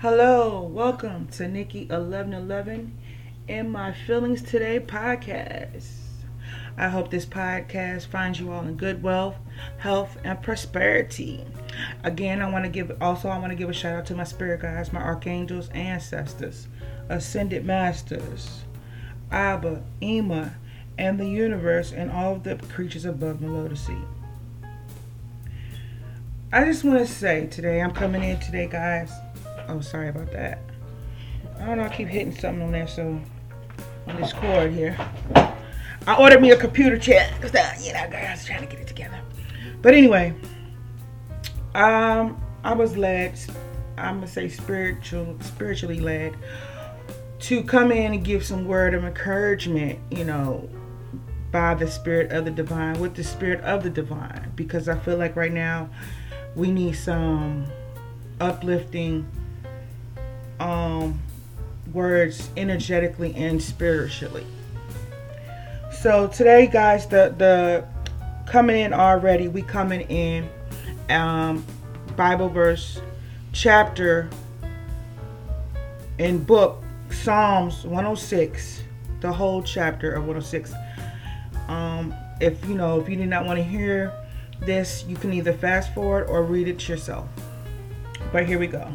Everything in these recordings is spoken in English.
Hello, welcome to Nikki 1111 in My Feelings Today podcast. I hope this podcast finds you all in good wealth, health, and prosperity. Again, I want to give also I want to give a shout out to my spirit guides, my archangels, ancestors, ascended masters, Abba, Ema, and the universe, and all of the creatures above below the sea. I just want to say today, I'm coming in today, guys. Oh, sorry about that. I don't know, I keep hitting something on there, so on this cord here. I ordered me a computer chair because, you know, I was trying to get it together. But anyway, um, I was led, I'm gonna say spiritual, spiritually led, to come in and give some word of encouragement, you know, by the spirit of the divine, with the spirit of the divine, because I feel like right now we need some uplifting um, words energetically and spiritually. So today, guys, the the coming in already. We coming in um, Bible verse, chapter, in book Psalms 106, the whole chapter of 106. Um, if you know, if you did not want to hear this, you can either fast forward or read it yourself. But here we go.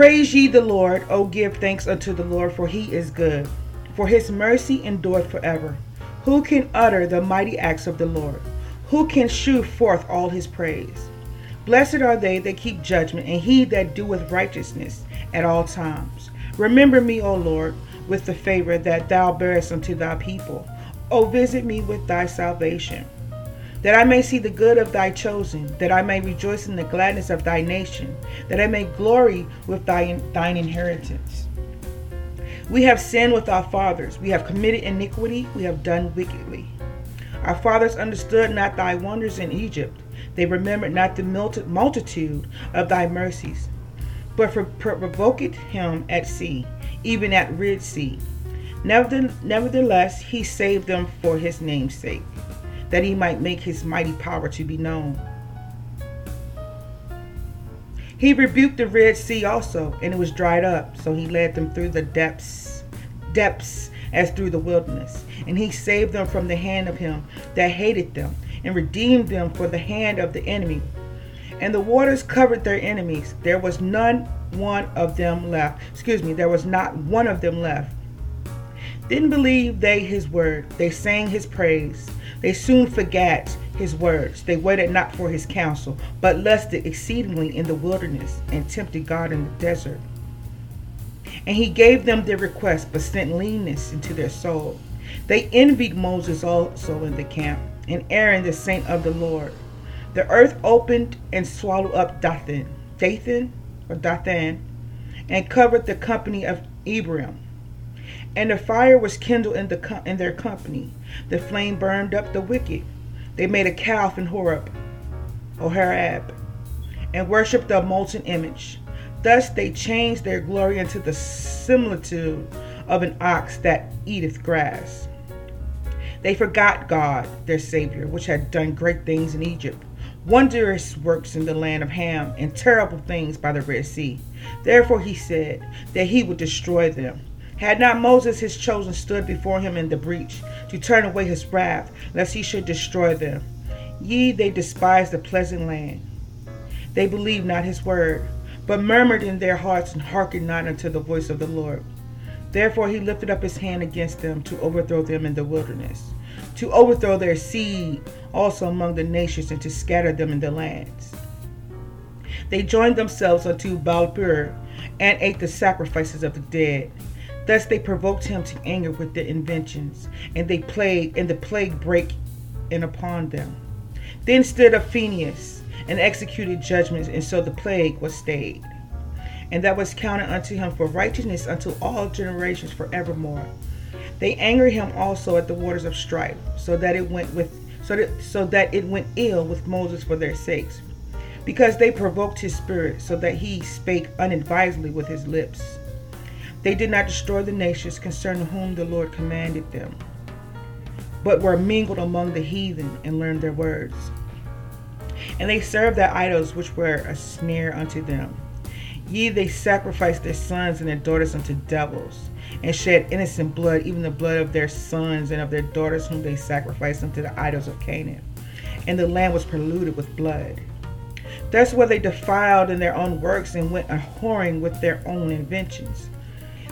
Praise ye the Lord, O give thanks unto the Lord, for he is good, for his mercy endureth forever. Who can utter the mighty acts of the Lord? Who can shew forth all his praise? Blessed are they that keep judgment, and he that doeth righteousness at all times. Remember me, O Lord, with the favor that thou bearest unto thy people. O visit me with thy salvation that I may see the good of thy chosen, that I may rejoice in the gladness of thy nation, that I may glory with thy, thine inheritance. We have sinned with our fathers, we have committed iniquity, we have done wickedly. Our fathers understood not thy wonders in Egypt, they remembered not the multitude of thy mercies, but provoked him at sea, even at Red Sea. Nevertheless, he saved them for his name's sake that he might make his mighty power to be known. He rebuked the Red Sea also, and it was dried up, so he led them through the depths, depths as through the wilderness. And he saved them from the hand of him that hated them, and redeemed them for the hand of the enemy. And the waters covered their enemies. There was none one of them left. Excuse me, there was not one of them left. Didn't believe they his word. They sang his praise. They soon forgot his words. They waited not for his counsel, but lusted exceedingly in the wilderness and tempted God in the desert. And he gave them their request, but sent leanness into their soul. They envied Moses also in the camp, and Aaron the saint of the Lord. The earth opened and swallowed up Dathan, Dathan or Dathan, and covered the company of Abiram. And the fire was kindled in, the, in their company. The flame burned up the wicked. They made a calf in Horeb, or Horeb, and worshipped the molten image. Thus they changed their glory into the similitude of an ox that eateth grass. They forgot God, their Savior, which had done great things in Egypt, wondrous works in the land of Ham, and terrible things by the Red Sea. Therefore he said that he would destroy them. Had not Moses his chosen stood before him in the breach, to turn away his wrath, lest he should destroy them? Ye, they despised the pleasant land. They believed not his word, but murmured in their hearts and hearkened not unto the voice of the Lord. Therefore he lifted up his hand against them to overthrow them in the wilderness, to overthrow their seed also among the nations, and to scatter them in the lands. They joined themselves unto Baalpeor and ate the sacrifices of the dead. Thus they provoked him to anger with their inventions, and they plague and the plague break in upon them. Then stood up Phinehas and executed judgments, and so the plague was stayed. And that was counted unto him for righteousness unto all generations forevermore. They angered him also at the waters of strife, so that it went with so that so that it went ill with Moses for their sakes, because they provoked his spirit, so that he spake unadvisedly with his lips. They did not destroy the nations concerning whom the Lord commanded them, but were mingled among the heathen and learned their words. And they served their idols, which were a snare unto them. Ye, they sacrificed their sons and their daughters unto devils, and shed innocent blood, even the blood of their sons and of their daughters, whom they sacrificed unto the idols of Canaan. And the land was polluted with blood. That's where they defiled in their own works and went a whoring with their own inventions.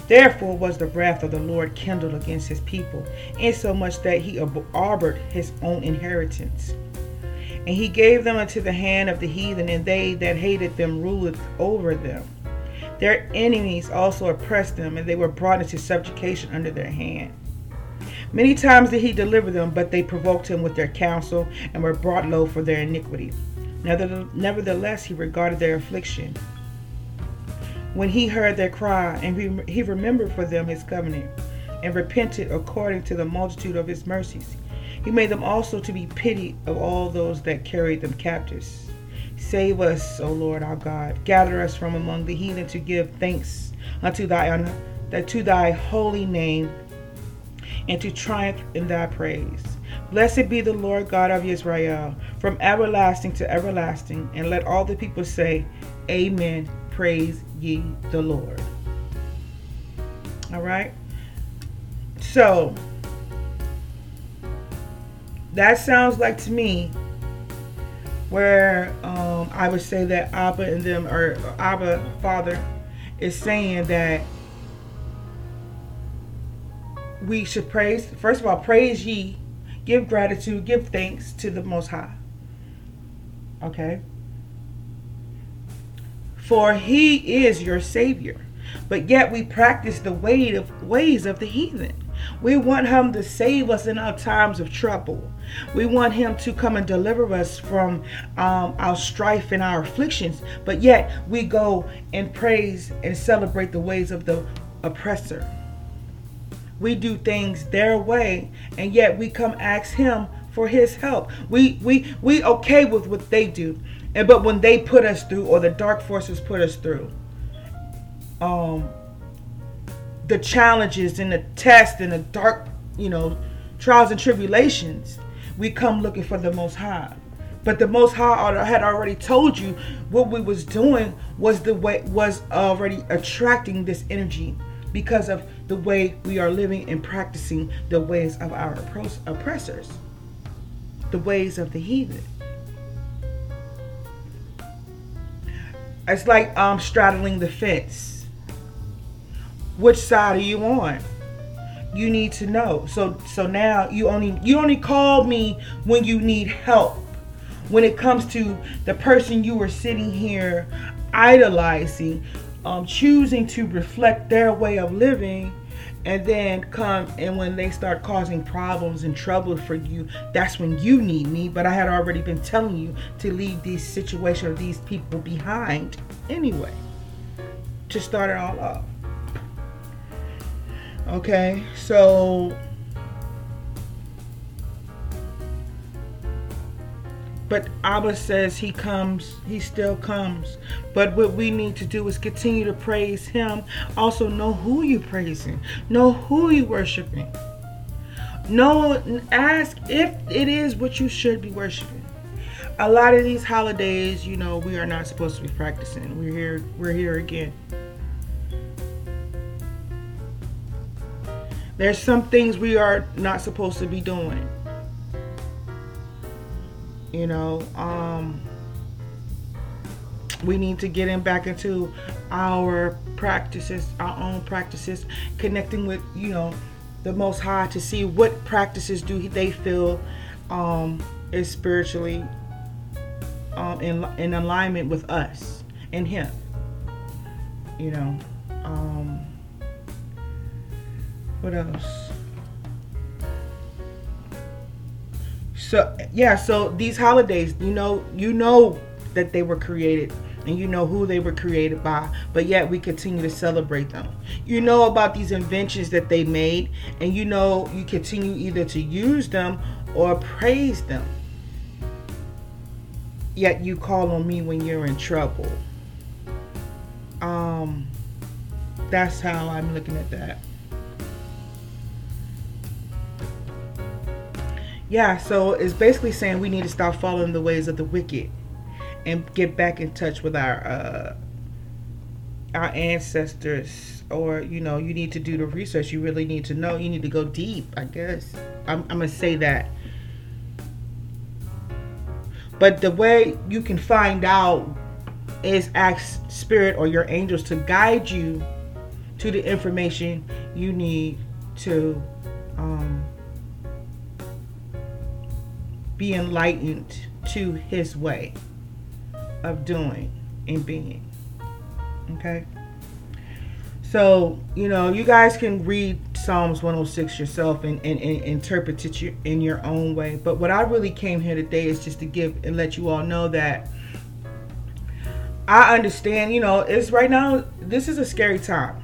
Therefore was the wrath of the Lord kindled against his people, insomuch that he arbored his own inheritance. And he gave them into the hand of the heathen, and they that hated them ruled over them. Their enemies also oppressed them, and they were brought into subjugation under their hand. Many times did he deliver them, but they provoked him with their counsel, and were brought low for their iniquity. Nevertheless, he regarded their affliction. When he heard their cry, and he remembered for them his covenant, and repented according to the multitude of his mercies, he made them also to be pitied of all those that carried them captives. Save us, O Lord our God. Gather us from among the heathen to give thanks unto thy honor, that to thy holy name, and to triumph in thy praise. Blessed be the Lord God of Israel, from everlasting to everlasting. And let all the people say, Amen. Praise ye the Lord. All right. So, that sounds like to me where um, I would say that Abba and them, or Abba Father, is saying that we should praise, first of all, praise ye give gratitude, give thanks to the Most High. Okay? For he is your Savior. But yet we practice the of ways of the heathen. We want him to save us in our times of trouble. We want him to come and deliver us from um, our strife and our afflictions. But yet we go and praise and celebrate the ways of the oppressor we do things their way and yet we come ask him for his help we we we okay with what they do and but when they put us through or the dark forces put us through um the challenges and the tests and the dark you know trials and tribulations we come looking for the most high but the most high had already told you what we was doing was the way was already attracting this energy because of the way we are living and practicing the ways of our oppressors, the ways of the heathen. It's like um, straddling the fence. Which side are you on? You need to know. So so now you only you only call me when you need help. When it comes to the person you were sitting here idolizing, um, choosing to reflect their way of living and then come and when they start causing problems and trouble for you that's when you need me. But i had already been telling you to leave this situation or these people behind anyway to start it all off okay so But Abba says he comes, he still comes. But what we need to do is continue to praise him. Also know who you're praising. Know who you're worshiping. Know ask if it is what you should be worshiping. A lot of these holidays, you know, we are not supposed to be practicing. We're here we're here again. There's some things we are not supposed to be doing you know um, we need to get in back into our practices our own practices connecting with you know the most high to see what practices do they feel um, is spiritually um, in, in alignment with us and him you know um, what else so yeah so these holidays you know you know that they were created and you know who they were created by but yet we continue to celebrate them. You know about these inventions that they made and you know you continue either to use them or praise them. Yet you call on me when you're in trouble. Um that's how i'm looking at that yeah, so it's basically saying we need to stop following the ways of the wicked and get back in touch with our uh, our ancestors or you know you need to do the research. You really need to know. You need to go deep i guess. I'm, I'm gonna say that. But the way you can find out is ask spirit or your angels to guide you to the information you need to um, be enlightened to his way of doing and being. Okay? So, you know, you guys can read Psalms 106 yourself and, and, and interpret it in your own way. But what I really came here today is just to give and let you all know that I understand, you know, it's right now, this is a scary time.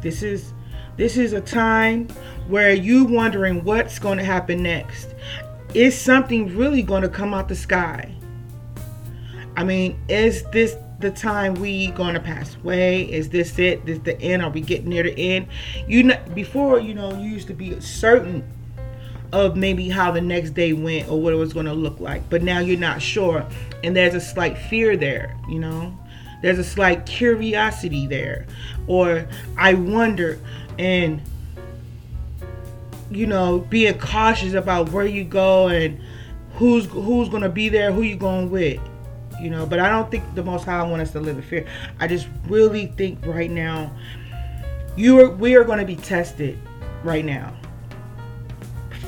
This is this is a time where you wondering what's going to happen next. Is something really going to come out the sky? I mean, is this the time we going to pass away? Is this it? This the end? Are we getting near the end? You know, before you know, you used to be certain of maybe how the next day went or what it was going to look like, but now you're not sure, and there's a slight fear there. You know, there's a slight curiosity there, or I wonder, and you know, being cautious about where you go and who's who's gonna be there, who you going with, you know. But I don't think the Most High want us to live in fear. I just really think right now, you are we are going to be tested right now,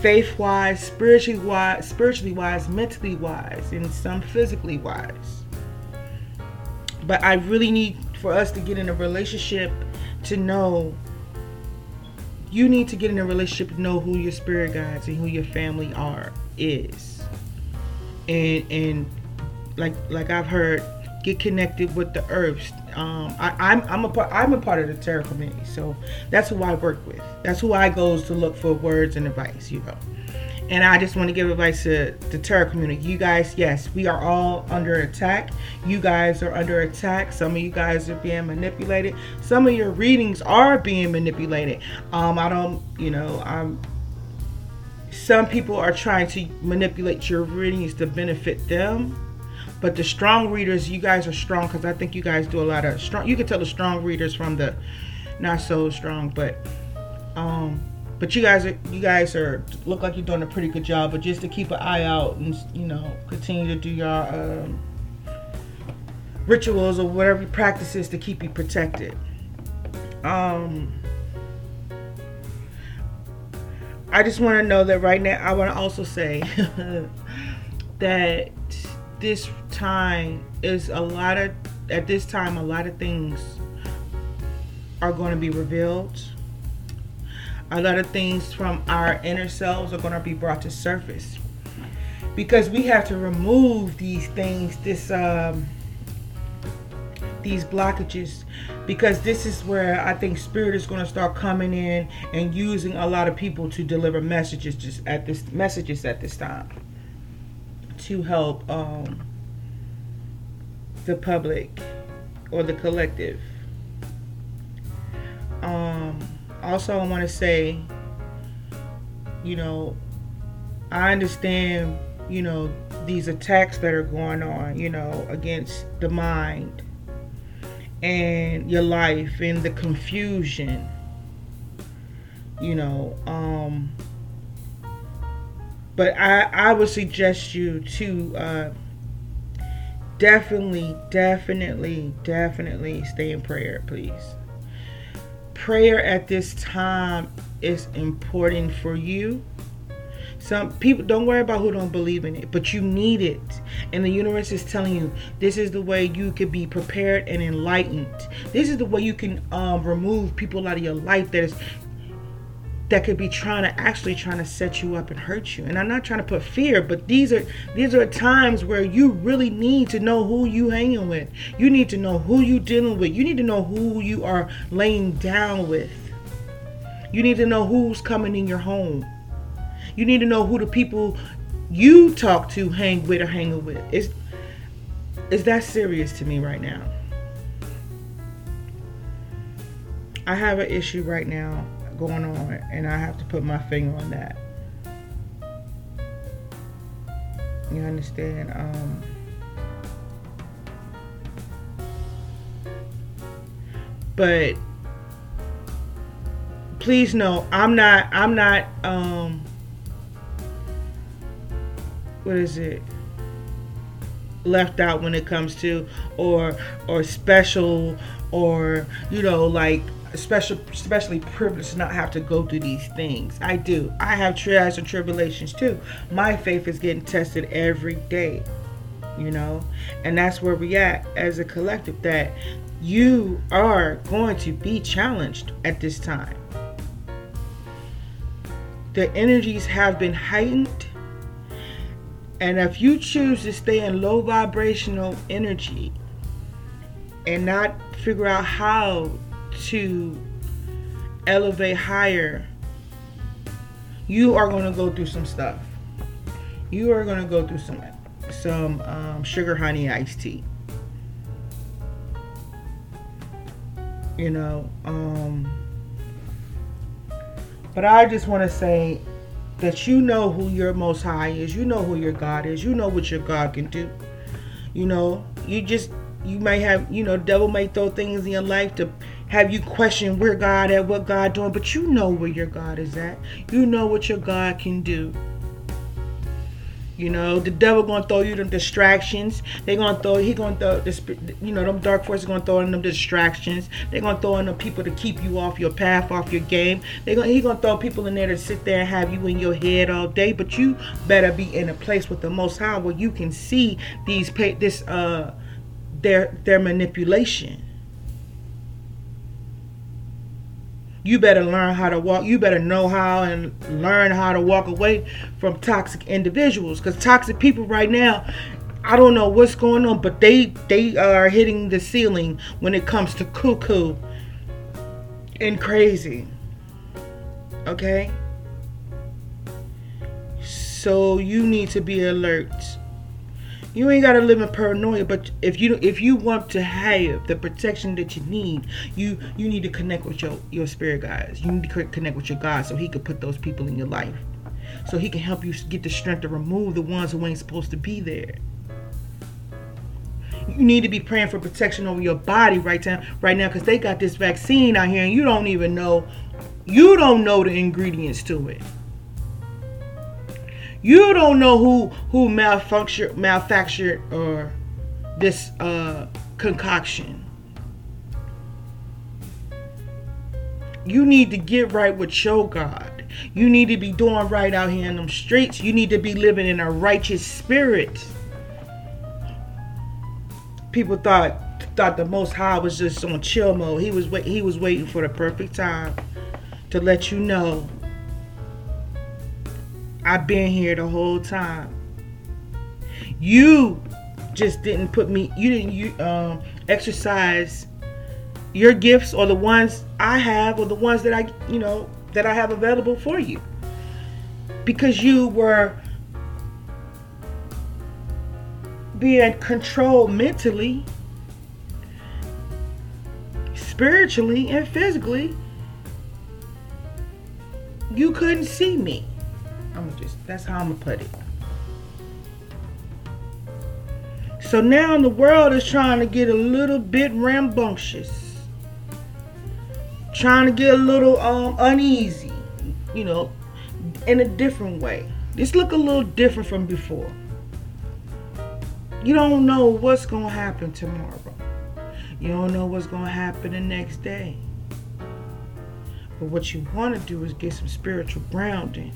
faith wise, spiritually wise, spiritually wise, mentally wise, and some physically wise. But I really need for us to get in a relationship to know you need to get in a relationship to know who your spirit guides and who your family are is and and like like i've heard get connected with the herbs um, I, am I'm, I'm a part I'm a part of the tarot community, so that's who I work with. That's who I goes to look for words and advice, you know. And I just want to give advice to the tarot community. You guys, yes, we are all under attack. You guys are under attack. Some of you guys are being manipulated. Some of your readings are being manipulated. Um, I don't, you know, I'm. Some people are trying to manipulate your readings to benefit them. But the strong readers, you guys are strong because I think you guys do a lot of strong. You can tell the strong readers from the not so strong, but um but you guys are you guys are look like you're doing a pretty good job. But just to keep an eye out and you know continue to do your um, rituals or whatever practices to keep you protected. Um, I just want to know that right now. I want to also say that this time is a lot of at this time a lot of things are going to be revealed a lot of things from our inner selves are going to be brought to surface. Because we have to remove these things this um, these blockages. Because this is where I think spirit is going to start coming in and using a lot of people to deliver messages just at this messages at this time. To help um, the public or the collective. Um, also, I want to say, you know, I understand, you know, these attacks that are going on, you know, against the mind and your life and the confusion, you know, um, but I, I would suggest you to uh, definitely, definitely, definitely stay in prayer, please prayer at this time is important for you. Some people don't worry about who don't believe in it, but you need it. And the universe is telling you this is the way you can be prepared and enlightened. This is the way you can um, remove people out of your life that is that could be trying to actually trying to set you up and hurt you. And I'm not trying to put fear, but these are these are times where you really need to know who you hanging with. You need to know who you dealing with. You need to know who you are laying down with. You need to know who's coming in your home. You need to know who the people you talk to hang with or hanging with. It's is that serious to me right now. I have an issue right now going on, and I have to put my finger on that. You understand? Um, but please know I'm not I'm not um what is it left out when it comes to or or special or you know like special especially privileged to not have to go through these things. I do. I have trials and tribulations too. My faith is getting tested every day you know? And that's where we at as a collective that you are going to be challenged at this time. The energies have been heightened and if you choose to stay in low vibrational energy and not figure out how to elevate higher, you are going to go through some stuff. You are going to go through some some um, sugar honey iced tea. You know, um, but I just want to say that you know who your most high is you know who your god is you know what your god can do you know you just you might have you know devil may throw things in your life to have you questioned where god at what god doing but you know where your god is at you know what your god can do you know, the devil gonna throw you them distractions. They gonna throw he gonna throw you know, them dark forces gonna throw in them distractions. They gonna throw in the people to keep you off your path, off your game. They gonna he gonna throw people in there to sit there and have you in your head all day. But you better be in a place with the most high where you can see these this uh their their manipulation. You better learn how to walk you better know how and learn how to walk away from toxic individuals because toxic people right now i don't know what's going on but they they are hitting the ceiling when it comes to cuckoo and crazy okay? So you need to be alert you ain't gotta live in paranoia, but if you if you want to have the protection that you need, you you need to connect with your your spirit guides. You need to connect with your God so He could put those people in your life, so He can help you get the strength to remove the ones who ain't supposed to be there. You need to be praying for protection over your body right now, right now, because they got this vaccine out here, and you don't even know, you don't know the ingredients to it. You don't know who who manufactured or this uh, concoction. You need to get right with your God. You need to be doing right out here in them streets. You need to be living in a righteous spirit. People thought thought the Most High was just on chill mode. He was he was waiting for the perfect time to let you know I've been here the whole time. You just didn't put me. You didn't you um, exercise your gifts or the ones I have or the ones that I you know that I have available for you because you were being controlled mentally, spiritually, and physically. You couldn't see me. I'm just that's how I'm gonna put it. So now the world is trying to get a little bit rambunctious. Trying to get a little um uneasy, you know, in a different way. This look a little different from before. You don't know what's gonna happen tomorrow. You don't know what's gonna happen the next day. But what you want to do is get some spiritual grounding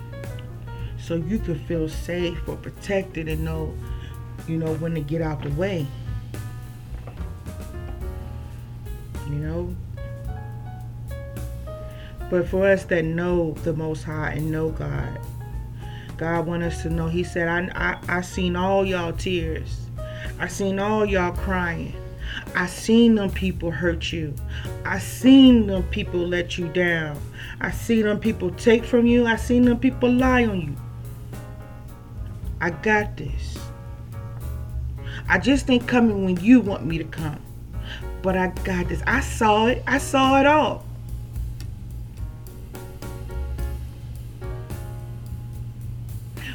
so you can feel safe or protected and know, you know, when to get out the way. You know? But for us that know the Most High and know God, God want us to know. He said, I, I, I seen all y'all tears. I seen all y'all crying. I seen them people hurt you. I seen them people let you down. I seen them people take from you. I seen them people lie on you. I got this. I just ain't coming when you want me to come. But I got this. I saw it. I saw it all.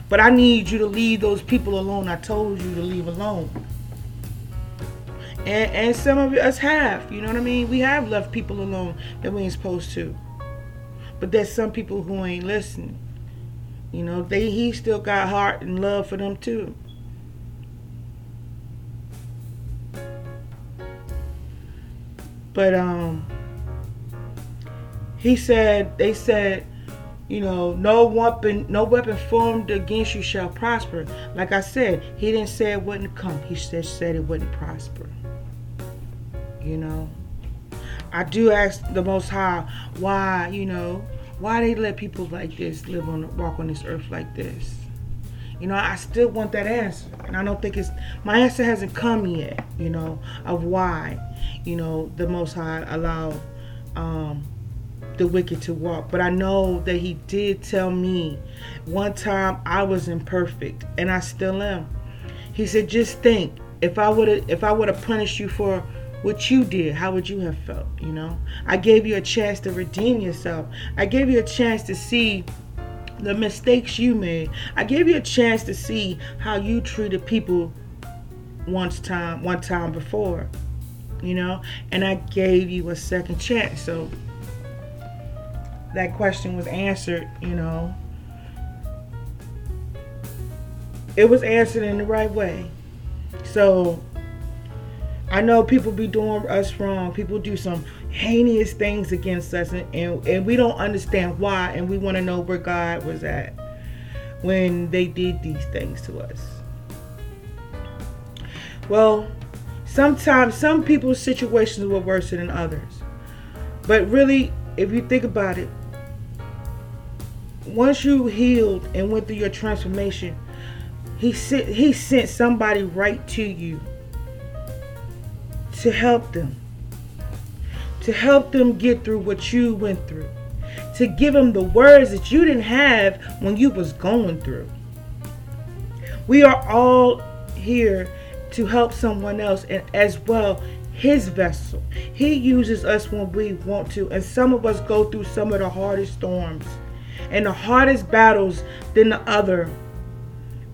But I need you to leave those people alone I told you to leave alone. And, and some of us have, you know what I mean? We have left people alone that we ain't supposed to. But there's some people who ain't listening. You know, they he still got heart and love for them too. But um he said they said you know, no weapon, no weapon formed against you shall prosper. Like I said, he didn't say it wouldn't come. He just said it wouldn't prosper. You know, I do ask the Most High why, you know, why they let people like this live on, walk on this earth like this. You know, I still want that answer, and I don't think it's my answer hasn't come yet. You know, of why, you know, the Most High allow. Um, the wicked to walk. But I know that he did tell me one time I was imperfect and I still am. He said, just think, if I would have if I would have punished you for what you did, how would you have felt? You know? I gave you a chance to redeem yourself. I gave you a chance to see the mistakes you made. I gave you a chance to see how you treated people once time one time before. You know? And I gave you a second chance. So that question was answered, you know. It was answered in the right way. So I know people be doing us wrong. People do some heinous things against us and, and, and we don't understand why and we want to know where God was at when they did these things to us. Well, sometimes some people's situations were worse than others. But really, if you think about it, once you healed and went through your transformation, he sent he sent somebody right to you to help them. To help them get through what you went through. To give them the words that you didn't have when you was going through. We are all here to help someone else and as well his vessel. He uses us when we want to and some of us go through some of the hardest storms and the hardest battles than the other.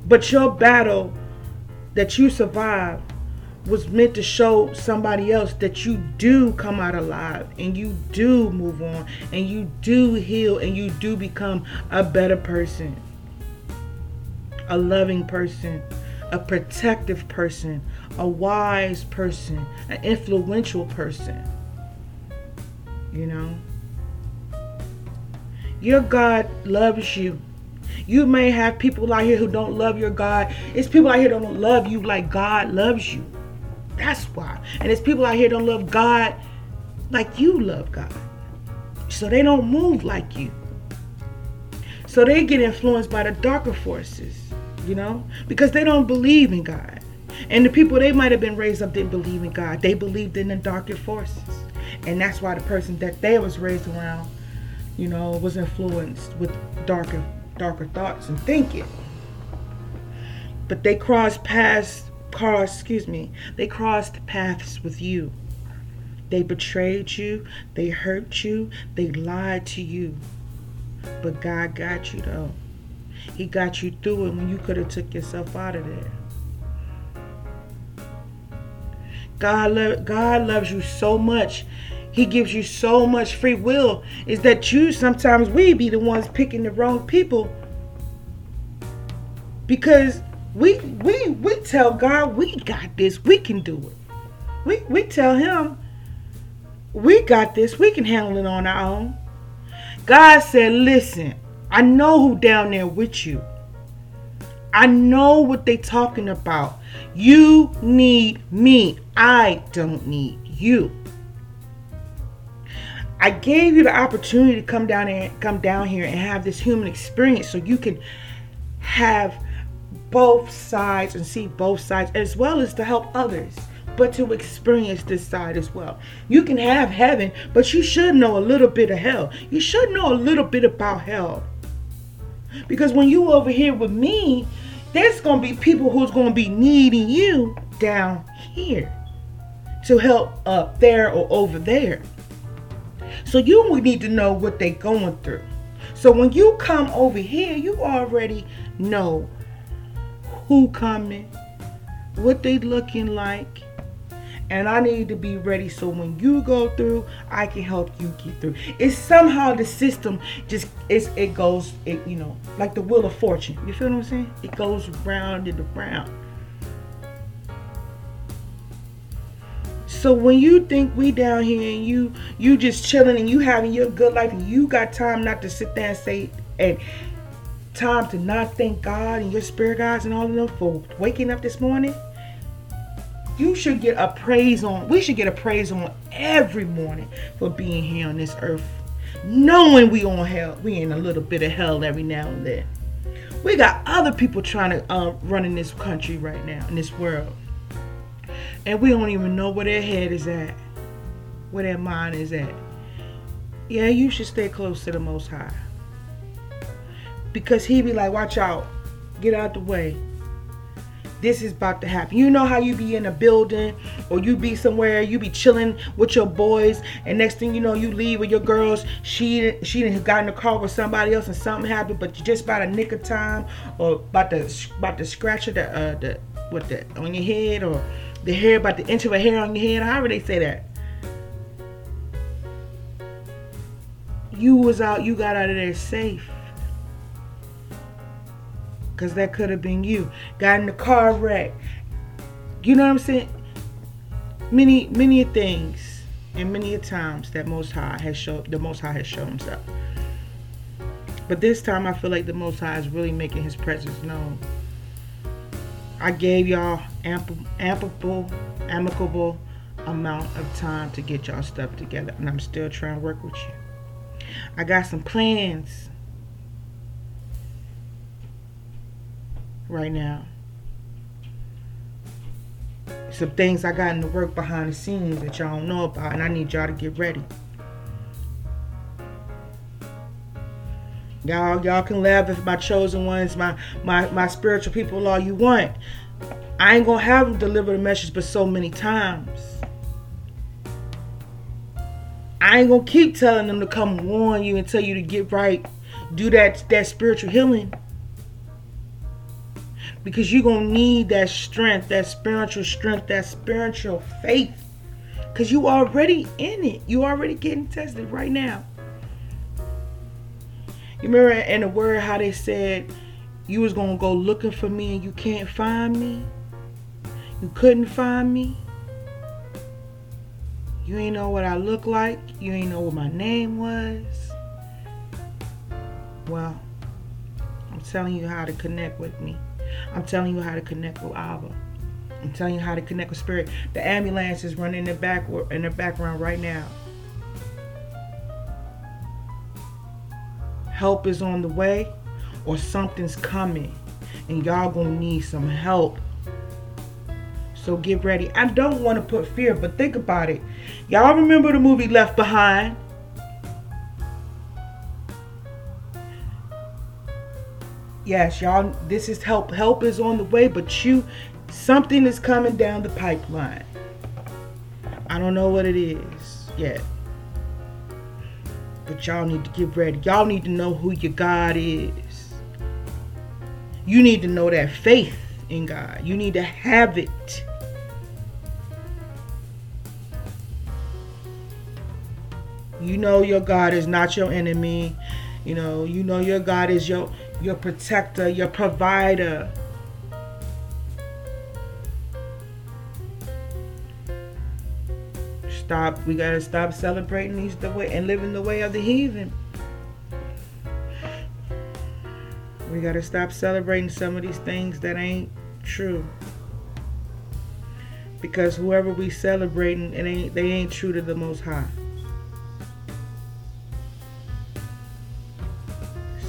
But your battle that you survived was meant to show somebody else that you do come out alive and you do move on and you do heal and you do become a better person, a loving person, a protective person, a wise person, an influential person. You know? Your God loves you. You may have people out here who don't love your God. It's people out here who don't love you like God loves you. That's why. And it's people out here don't love God like you love God. So they don't move like you. So they get influenced by the darker forces, you know, because they don't believe in God. And the people they might have been raised up didn't believe in God. They believed in the darker forces. And that's why the person that they was raised around you know, was influenced with darker, darker thoughts and thinking. But they crossed paths, crossed, excuse me, they crossed paths with you. They betrayed you, they hurt you, they lied to you. But God got you though. He got you through it when you could have took yourself out of there. God, lo- God loves you so much he gives you so much free will is that you sometimes we be the ones picking the wrong people because we we we tell God we got this we can do it. We we tell him we got this we can handle it on our own. God said listen I know who down there with you. I know what they talking about. You need me. I don't need you. I gave you the opportunity to come down and come down here and have this human experience so you can have both sides and see both sides as well as to help others but to experience this side as well. You can have heaven, but you should know a little bit of hell. You should know a little bit about hell. Because when you over here with me, there's going to be people who's going to be needing you down here to help up there or over there. So you would need to know what they're going through. So when you come over here, you already know who coming, what they looking like, And I need to be ready so when you go through, I can help you get through. It's somehow the system just it's it goes it you know like the wheel of fortune. You feel what I'm saying? It goes round and around. So when you think we down here and you you just chilling and you having your good life and you got time not to sit there and say and time to not thank God and your spirit guides and all of them for waking up this morning, you should get a praise on. We should get a praise on every morning for being here on this earth, knowing we on hell. We in a little bit of hell every now and then. We got other people trying to uh, run in this country right now in this world and we don't even know where their head is at, where their mind is at. Yeah, you should stay close to the Most High. Because He be like, watch out, get out the way. This is about to happen. You know how you be in a building or you be somewhere, you be chilling with your boys, and next thing you know, you leave with your girls. She she didn't got in the car with somebody else and something happened, but you just about a nick of time or about to about to scratch the uh, the what the on your head or the hair about the inch of a hair on your head. However they say that. You was out, you got out of there safe. Cause that could have been you. Got in the car wreck. You know what I'm saying? Many, many things and many a times that Most High has showed the Most High has shown himself. But this time I feel like the Most High is really making his presence known. I gave y'all ample, ample, amicable amount of time to get y'all stuff together, and I'm still trying to work with you. I got some plans right now. Some things I got in the work behind the scenes that y'all don't know about, and I need y'all to get ready. Y'all, y'all can laugh if my chosen ones, my my my spiritual people, all you want. I ain't gonna have them deliver the message but so many times. I ain't gonna keep telling them to come warn you and tell you to get right, do that that spiritual healing. Because you're gonna need that strength, that spiritual strength, that spiritual faith. Because you already in it. You already getting tested right now. You remember in the word how they said you was gonna go looking for me and you can't find me? You couldn't find me? You ain't know what I look like? You ain't know what my name was? Well, I'm telling you how to connect with me. I'm telling you how to connect with Abba. I'm telling you how to connect with Spirit. The ambulance is running in the back in the background right now. help is on the way or something's coming and y'all gonna need some help. So get ready. I don't want to put fear, but think about it. Y'all remember the movie Left Behind? Yes, y'all, this is help. Help is on the way, but you, something is coming down the pipeline. I don't know what it is yet. But y'all need to get ready. Y'all need to know who your God is. You need to know that faith in God. You need to have it. You know your God is not your enemy. You know, you know your God is your your protector, your provider. stop. We gotta stop celebrating these the way and living the way of the heathen. We gotta stop celebrating some of these things that ain't true. Because whoever we celebrating, it ain't they ain't true to the Most High.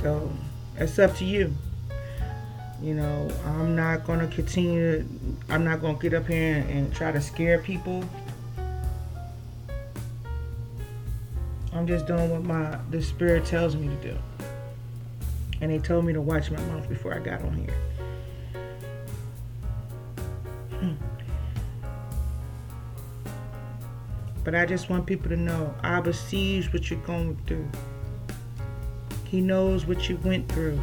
So it's up to you. You know, I'm not gonna continue. I'm not gonna get up here and, and try to scare people I'm just doing what my the spirit tells me to do. And they told me to watch my mouth before I got on here. Hmm. But I just want people to know Abba sees what you're going through. He knows what you went through.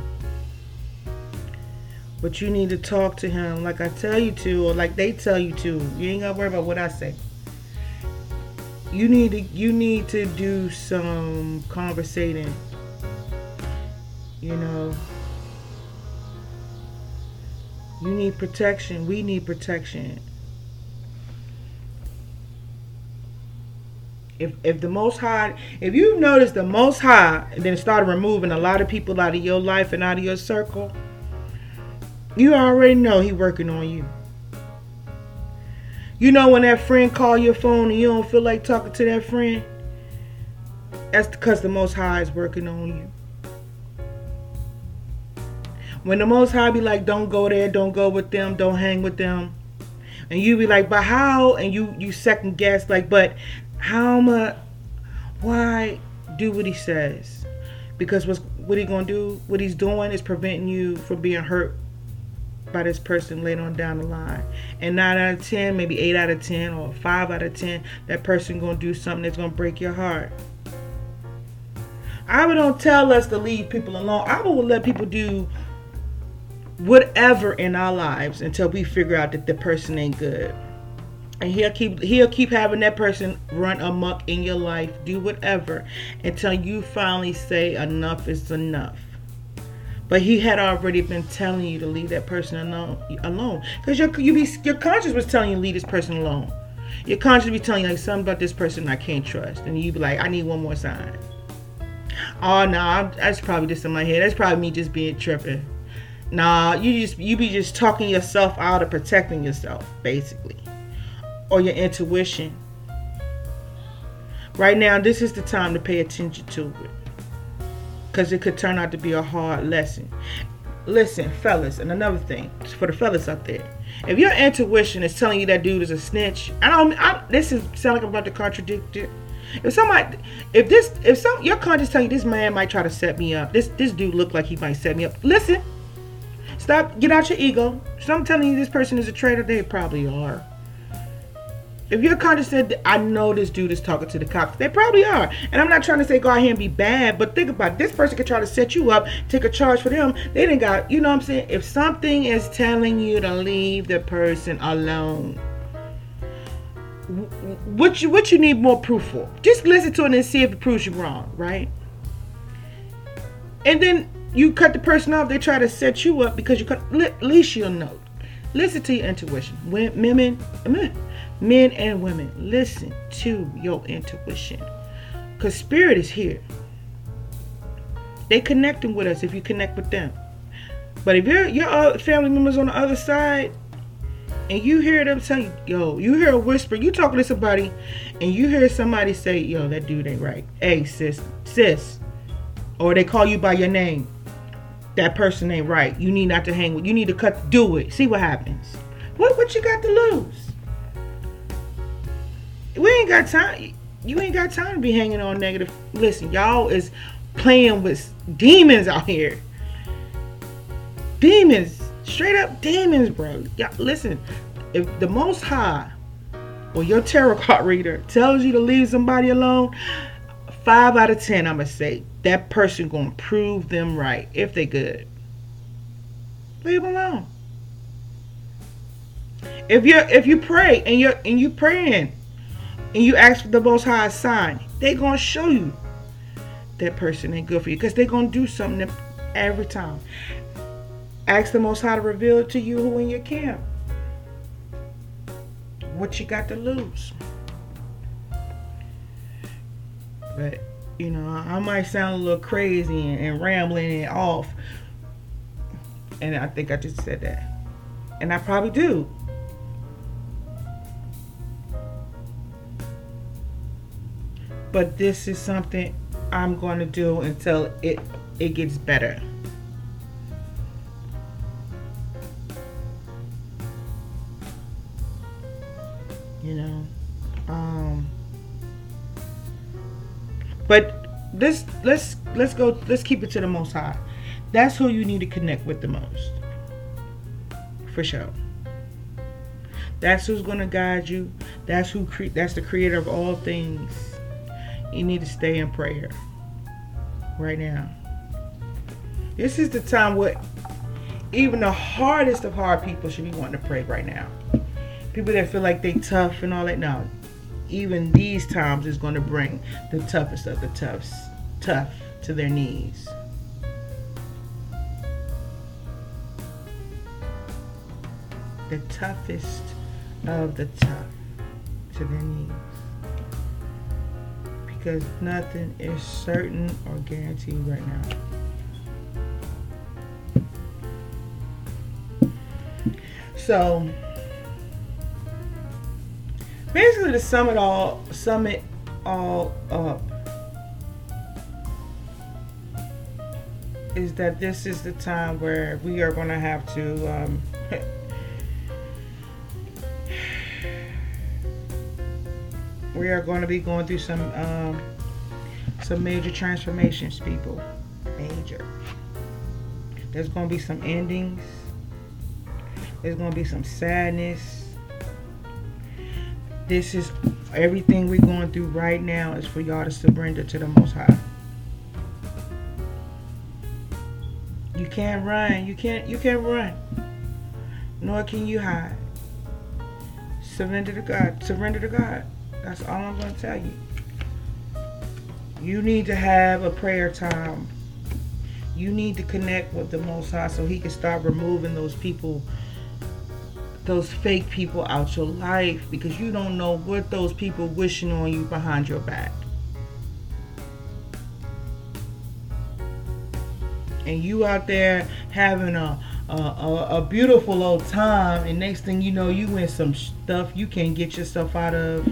But you need to talk to him like I tell you to, or like they tell you to. You ain't gotta worry about what I say. You need to you need to do some conversating. You know. You need protection. We need protection. If, if the most high if you notice the most high then started removing a lot of people out of your life and out of your circle you already know he working on you. You know when that friend call your phone and you don't feel like talking to that friend? That's because the Most High is working on you. When the Most High be like, don't go there, don't go with them, don't hang with them. And you be like, but how? And you, you second guess, like, but how much? Why do what he says? Because what's, what he gonna do? What he's doing is preventing you from being hurt by this person later on down the line. And 9 out of 10, maybe 8 out of 10, or 5 out of 10, that person to do something that's to break your heart. I don't tell us to leave people alone. I will let people do whatever in our lives until we figure out that the person ain't good. And he'll keep he'll keep having that person run amok in your life, do whatever, until you finally say enough is enough. But he had already been telling you to leave that person alone, alone, because your you be your conscience was telling you leave this person alone. Your conscience be telling you like something about this person I can't trust, and you be like, I need one more sign. Oh no, nah, that's probably just in my head. That's probably me just being tripping. Nah, you just you be just talking yourself out of protecting yourself, basically, or your intuition. Right now, this is the time to pay attention to it because it could turn out to be a hard lesson. Listen, fellas, and another thing for the fellas out there. If your intuition is telling you that dude is a snitch, I don't. I, this is sound like I'm about to contradict it. If somebody, if this, if some your conscience telling you this man might try to set me up, this this dude look like he might set me up. Listen, stop, get out your ego. So I'm telling you this person is a traitor. They probably are. If your conscience said, I know this dude is talking to the cops, they probably are. And I'm not trying to say go out here and be bad, but think about it. this person could try to set you up, take a charge for them. They didn't got, you know what I'm saying? If something is telling you to leave the person alone, what you what you need more proof for? Just listen to it and see if it proves you wrong, right? And then you cut the person off. They try to set you up because you cut. At least you'll know. Listen to your intuition. Women, women, Men and women, listen to your intuition. Because spirit is here. They connecting with us if you connect with them. But if your your family members on the other side and you hear them you, yo, you hear a whisper, you talking to somebody and you hear somebody say, yo, that dude ain't right. Hey, sis, sis. Or they call you by your name. That person ain't right. You need not to hang with. You need to cut. Do it. See what happens. What what you got to lose? We ain't got time. You ain't got time to be hanging on negative. Listen, y'all is playing with demons out here. Demons, straight up demons, bro. Y'all, listen, if the Most High or your tarot card reader tells you to leave somebody alone, five out of ten, I'ma say that person gonna prove them right if they good. Leave them alone. If you if you pray and you're and you praying and you ask for the most high sign, they gonna show you that person ain't good for you because they gonna do something every time. Ask the most high to reveal it to you who in your camp. What you got to lose. But you know, I might sound a little crazy and, and rambling and off. And I think I just said that. And I probably do. But this is something I'm going to do until it it gets better. You know, um, but this let's let's go let's keep it to the most high. That's who you need to connect with the most, for sure. That's who's gonna guide you. That's who cre- that's the creator of all things you need to stay in prayer right now. This is the time where even the hardest of hard people should be wanting to pray right now. People that feel like they tough and all that. No, even these times is going to bring the toughest of the toughs, tough to their knees. The toughest of the tough to their knees. Because nothing is certain or guaranteed right now. So basically to sum it all sum it all up is that this is the time where we are going to have to um, we are going to be going through some um, some major transformations people major there's going to be some endings there's going to be some sadness. This is everything we're going through right now is for y'all to surrender to the Most High. You can't run. You can't. You can't run. Nor can you hide. Surrender to God. Surrender to God. That's all I'm going to tell you. You need to have a prayer time. You need to connect with the Most High so He can start removing those people those fake people out your life because you don't know what those people wishing on you behind your back. And you out there having a a, a, beautiful old time, and next thing you know, you in some stuff you can't get yourself out of.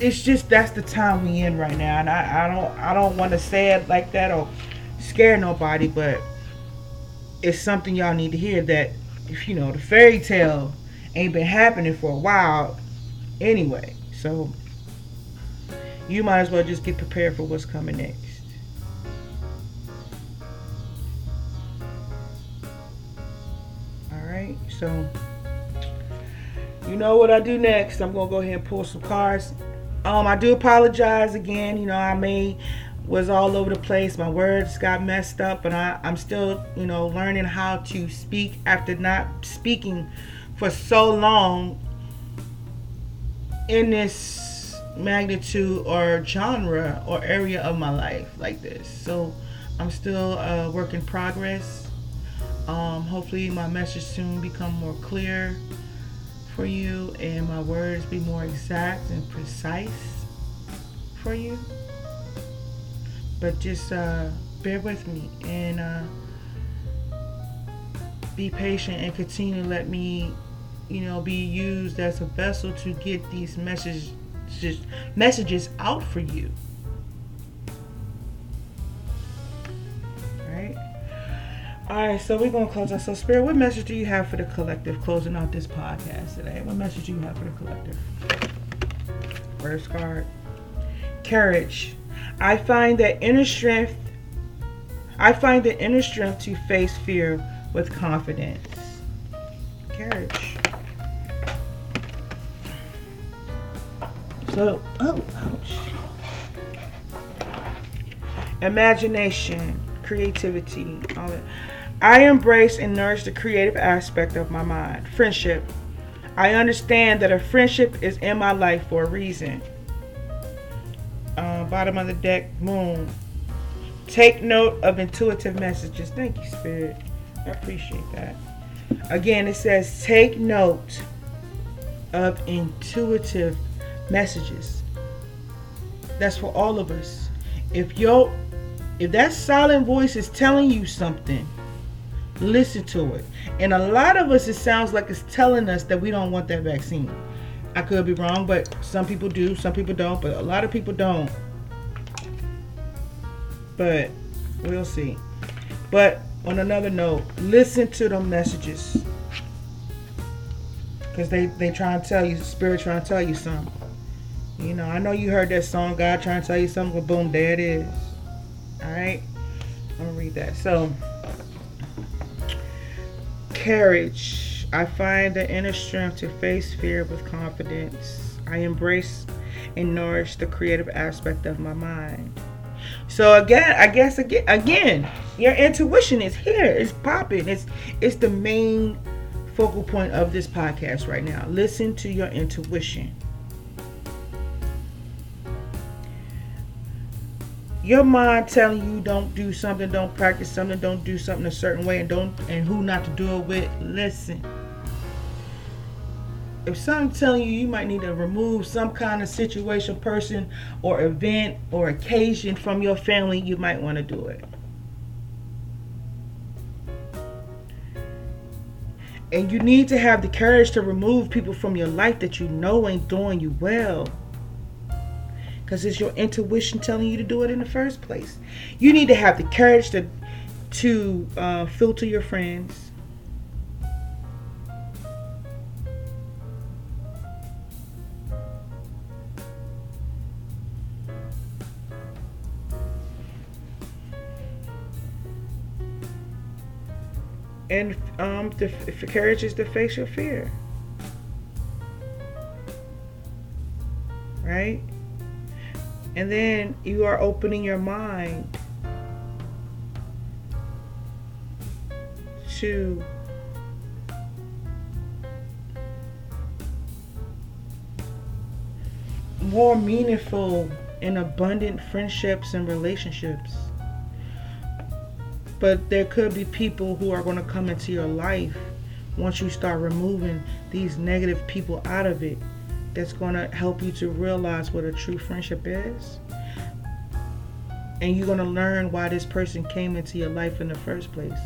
It's just that's the time we in right now, and I, I don't I don't want to say it like that or scare nobody, but it's something y'all need to hear that if you know the fairy tale ain't been happening for a while anyway. So you might as well just get prepared for what's coming next. Alright, so you know what I do next. I'm gonna go ahead and pull some cards. Um, I do apologize again. You know, I may was all over the place. My words got messed up, but I, I'm still, you know, learning how to speak after not speaking for so long in this magnitude or genre or area of my life like this. So I'm still a work in progress. Um, hopefully my message soon become more clear for you and my words be more exact and precise for you. But just uh, bear with me and uh, be patient and continue to let me you know be used as a vessel to get these messages messages out for you all right so we're gonna close out so spirit what message do you have for the collective closing out this podcast today what message do you have for the collective first card courage I find that inner strength I find the inner strength to face fear with confidence. Courage. So, oh, ouch. Imagination, creativity, all that. I embrace and nourish the creative aspect of my mind. Friendship. I understand that a friendship is in my life for a reason uh, bottom of the deck, moon. Take note of intuitive messages. Thank you, Spirit. I appreciate that. Again, it says take note of intuitive messages. That's for all of us. If your if that silent voice is telling you something, listen to it. And a lot of us, it sounds like it's telling us that we don't want that vaccine. I could be wrong, but some people do, some people don't, but a lot of people don't. But we'll see. But on another note, listen to the messages. Cause they they try and tell you, spirit trying to tell you something. You know, I know you heard that song, God trying to tell you something, but boom, there it is. All right, I'm gonna read that. So, courage I find the inner strength to face fear with confidence. I embrace and nourish the creative aspect of my mind. So again, I guess again, again, your intuition is here. It's popping. It's it's the main focal point of this podcast right now. Listen to your intuition. Your mind telling you don't do something, don't practice something, don't do something a certain way, and don't and who not to do it with. Listen. If something's telling you you might need to remove some kind of situation, person, or event or occasion from your family, you might want to do it. And you need to have the courage to remove people from your life that you know ain't doing you well. Because it's your intuition telling you to do it in the first place. You need to have the courage to, to uh, filter your friends. and um, the, the courage is to face your fear. Right? And then you are opening your mind to more meaningful and abundant friendships and relationships. But there could be people who are going to come into your life once you start removing these negative people out of it that's going to help you to realize what a true friendship is. And you're going to learn why this person came into your life in the first place.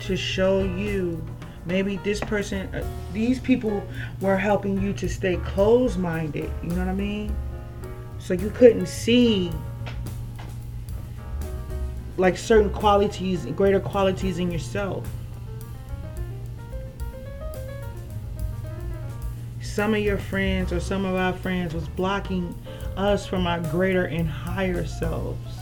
To show you maybe this person, uh, these people were helping you to stay closed minded. You know what I mean? So you couldn't see like certain qualities, greater qualities in yourself. Some of your friends or some of our friends was blocking us from our greater and higher selves.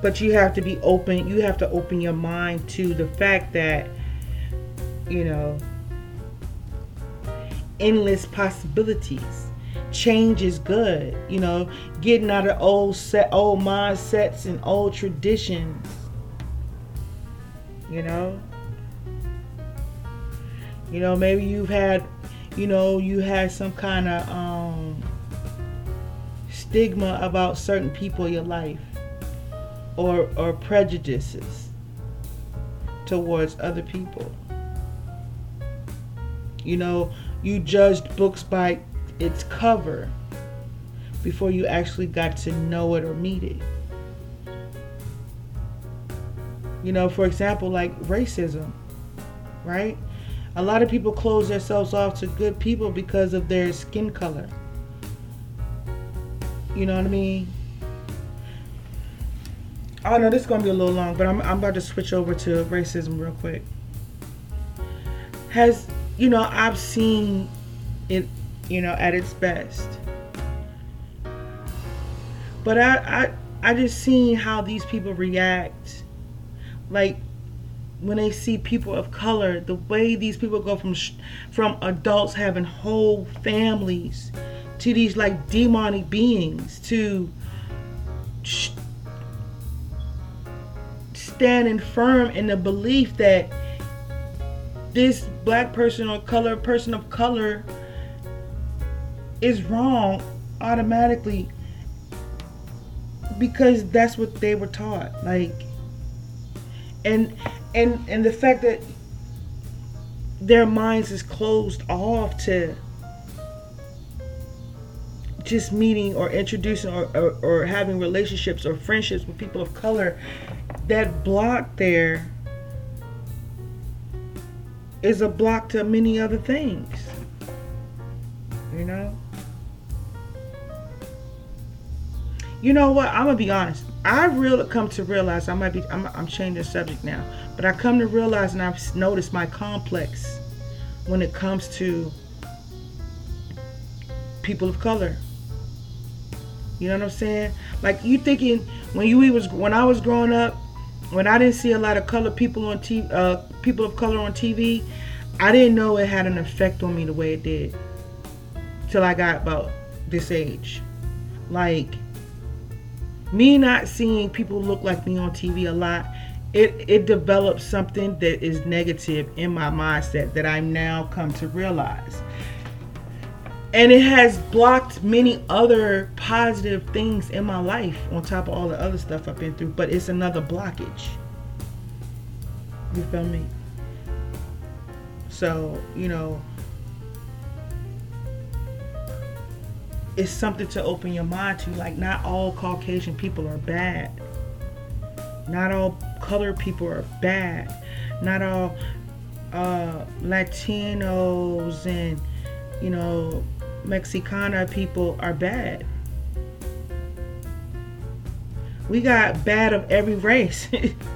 But you have to be open, you have to open your mind to the fact that, you know, endless possibilities change is good. You know, getting out of old set, old mindsets and old traditions. You know. You know, maybe you've had, you know, you had some kind of um, stigma about certain people in your life, or or prejudices towards other people. You know, you judged books by its cover before you actually got to know it or meet it. You know, for example, like racism, right? A lot of people close themselves off to good people because of their skin color. You know what I mean? Oh no, this is gonna be a little long, but I'm, I'm about to switch over to racism real quick. Has you know I've seen it you know, at its best. But I, I, I just seen how these people react, like when they see people of color, the way these people go from from adults having whole families to these like demonic beings to standing firm in the belief that this black person or color person of color is wrong automatically because that's what they were taught like and and and the fact that their minds is closed off to just meeting or introducing or, or, or having relationships or friendships with people of color that block there is a block to many other things you know you know what? I'm gonna be honest. I really come to realize I might be. I'm, I'm changing the subject now, but I come to realize and I've noticed my complex when it comes to people of color. You know what I'm saying? Like you thinking when you was when I was growing up, when I didn't see a lot of color people on TV, uh, people of color on TV, I didn't know it had an effect on me the way it did till I got about this age. Like me not seeing people look like me on TV a lot, it it develops something that is negative in my mindset that I'm now come to realize. And it has blocked many other positive things in my life on top of all the other stuff I've been through, but it's another blockage. You feel me? So, you know, it's something to open your mind to. Like, not all Caucasian people are bad. Not all colored people are bad. Not all uh, Latinos and, you know, Mexicana people are bad. We got bad of every race.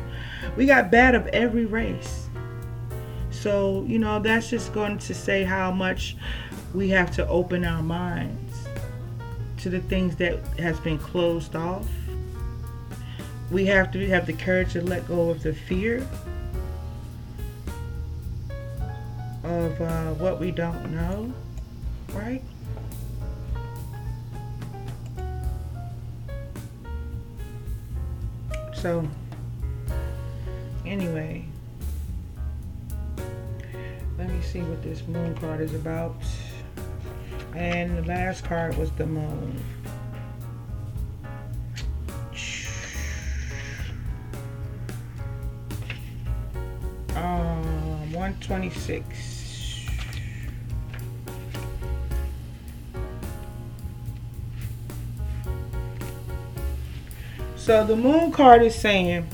we got bad of every race. So, you know, that's just going to say how much we have to open our minds to the things that has been closed off. We have to have the courage to let go of the fear of uh, what we don't know, right? So, anyway, let me see what this moon card is about. And the last card was the moon. 126. So the moon card is saying,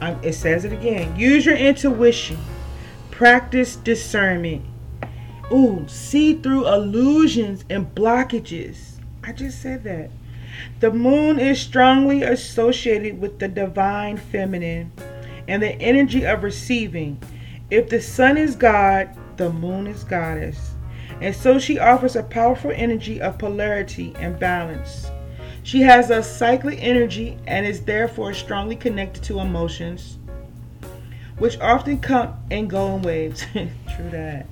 um, it says it again, use your intuition, practice discernment, Ooh, see through illusions and blockages. I just said that. The moon is strongly associated with the divine feminine and the energy of receiving. If the sun is God, the moon is goddess. And so she offers a powerful energy of polarity and balance. She has a cyclic energy and is therefore strongly connected to emotions, which often come and go in waves. True that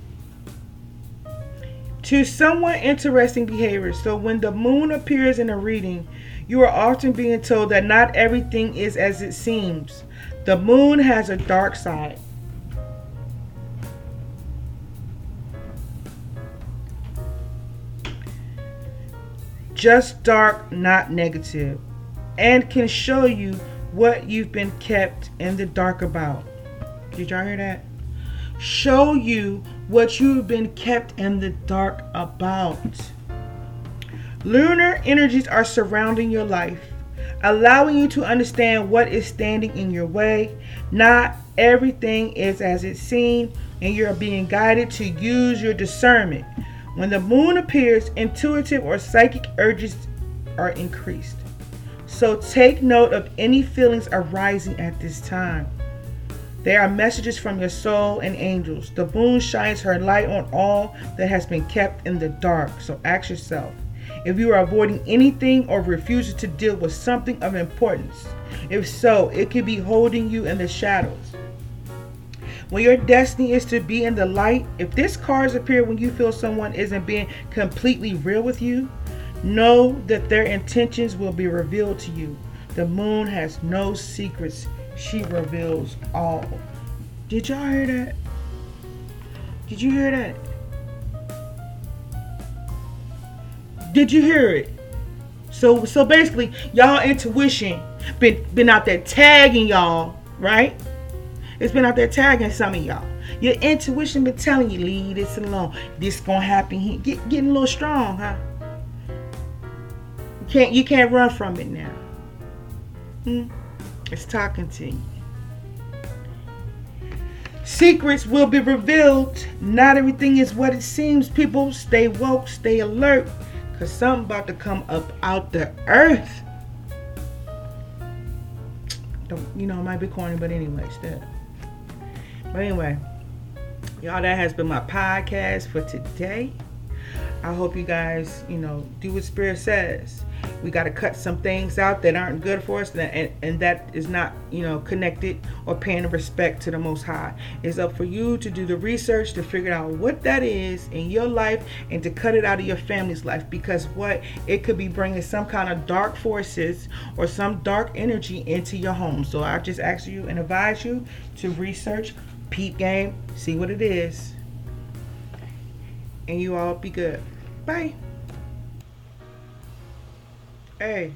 to somewhat interesting behavior. So when the moon appears in a reading, you are often being told that not everything is as it seems. The moon has a dark side. Just dark, not negative, and can show you what you've been kept in the dark about. Did y'all hear that? Show you what you've been kept in the dark about. Lunar energies are surrounding your life, allowing you to understand what is standing in your way. Not everything is as it seems, and you're being guided to use your discernment. When the moon appears, intuitive or psychic urges are increased. So take note of any feelings arising at this time. They are messages from your soul and angels. The moon shines her light on all that has been kept in the dark. So ask yourself if you are avoiding anything or refusing to deal with something of importance. If so, it could be holding you in the shadows. When your destiny is to be in the light, if this cards appear when you feel someone isn't being completely real with you, know that their intentions will be revealed to you. The moon has no secrets she reveals all. Did y'all hear that? Did you hear that? Did you hear it? So so basically, y'all intuition been been out there tagging y'all, right? It's been out there tagging some of y'all. Your intuition been telling you, leave this alone. This gonna happen. Get getting a little strong, huh? You can't you can't run from it now. Hmm? It's talking to you. Secrets will be revealed. Not everything is what it seems. People stay woke, stay alert, because something about to come up out the earth. Don't you know it might be corny, but anyway, still. But anyway, y'all, that has been my podcast for today. I hope you guys, you know, do what Spirit says We got to cut some things out that aren't good for us, and, and that is not, you know, connected or paying respect to the Most High. It's up for you to do the research to figure out what that is in your life and to cut it out of your family's life because what it could be bringing some kind of dark forces or some dark energy into your home. So I just ask you and advise you to research, peep game, see what it is, and you all be good. Bye. Hey.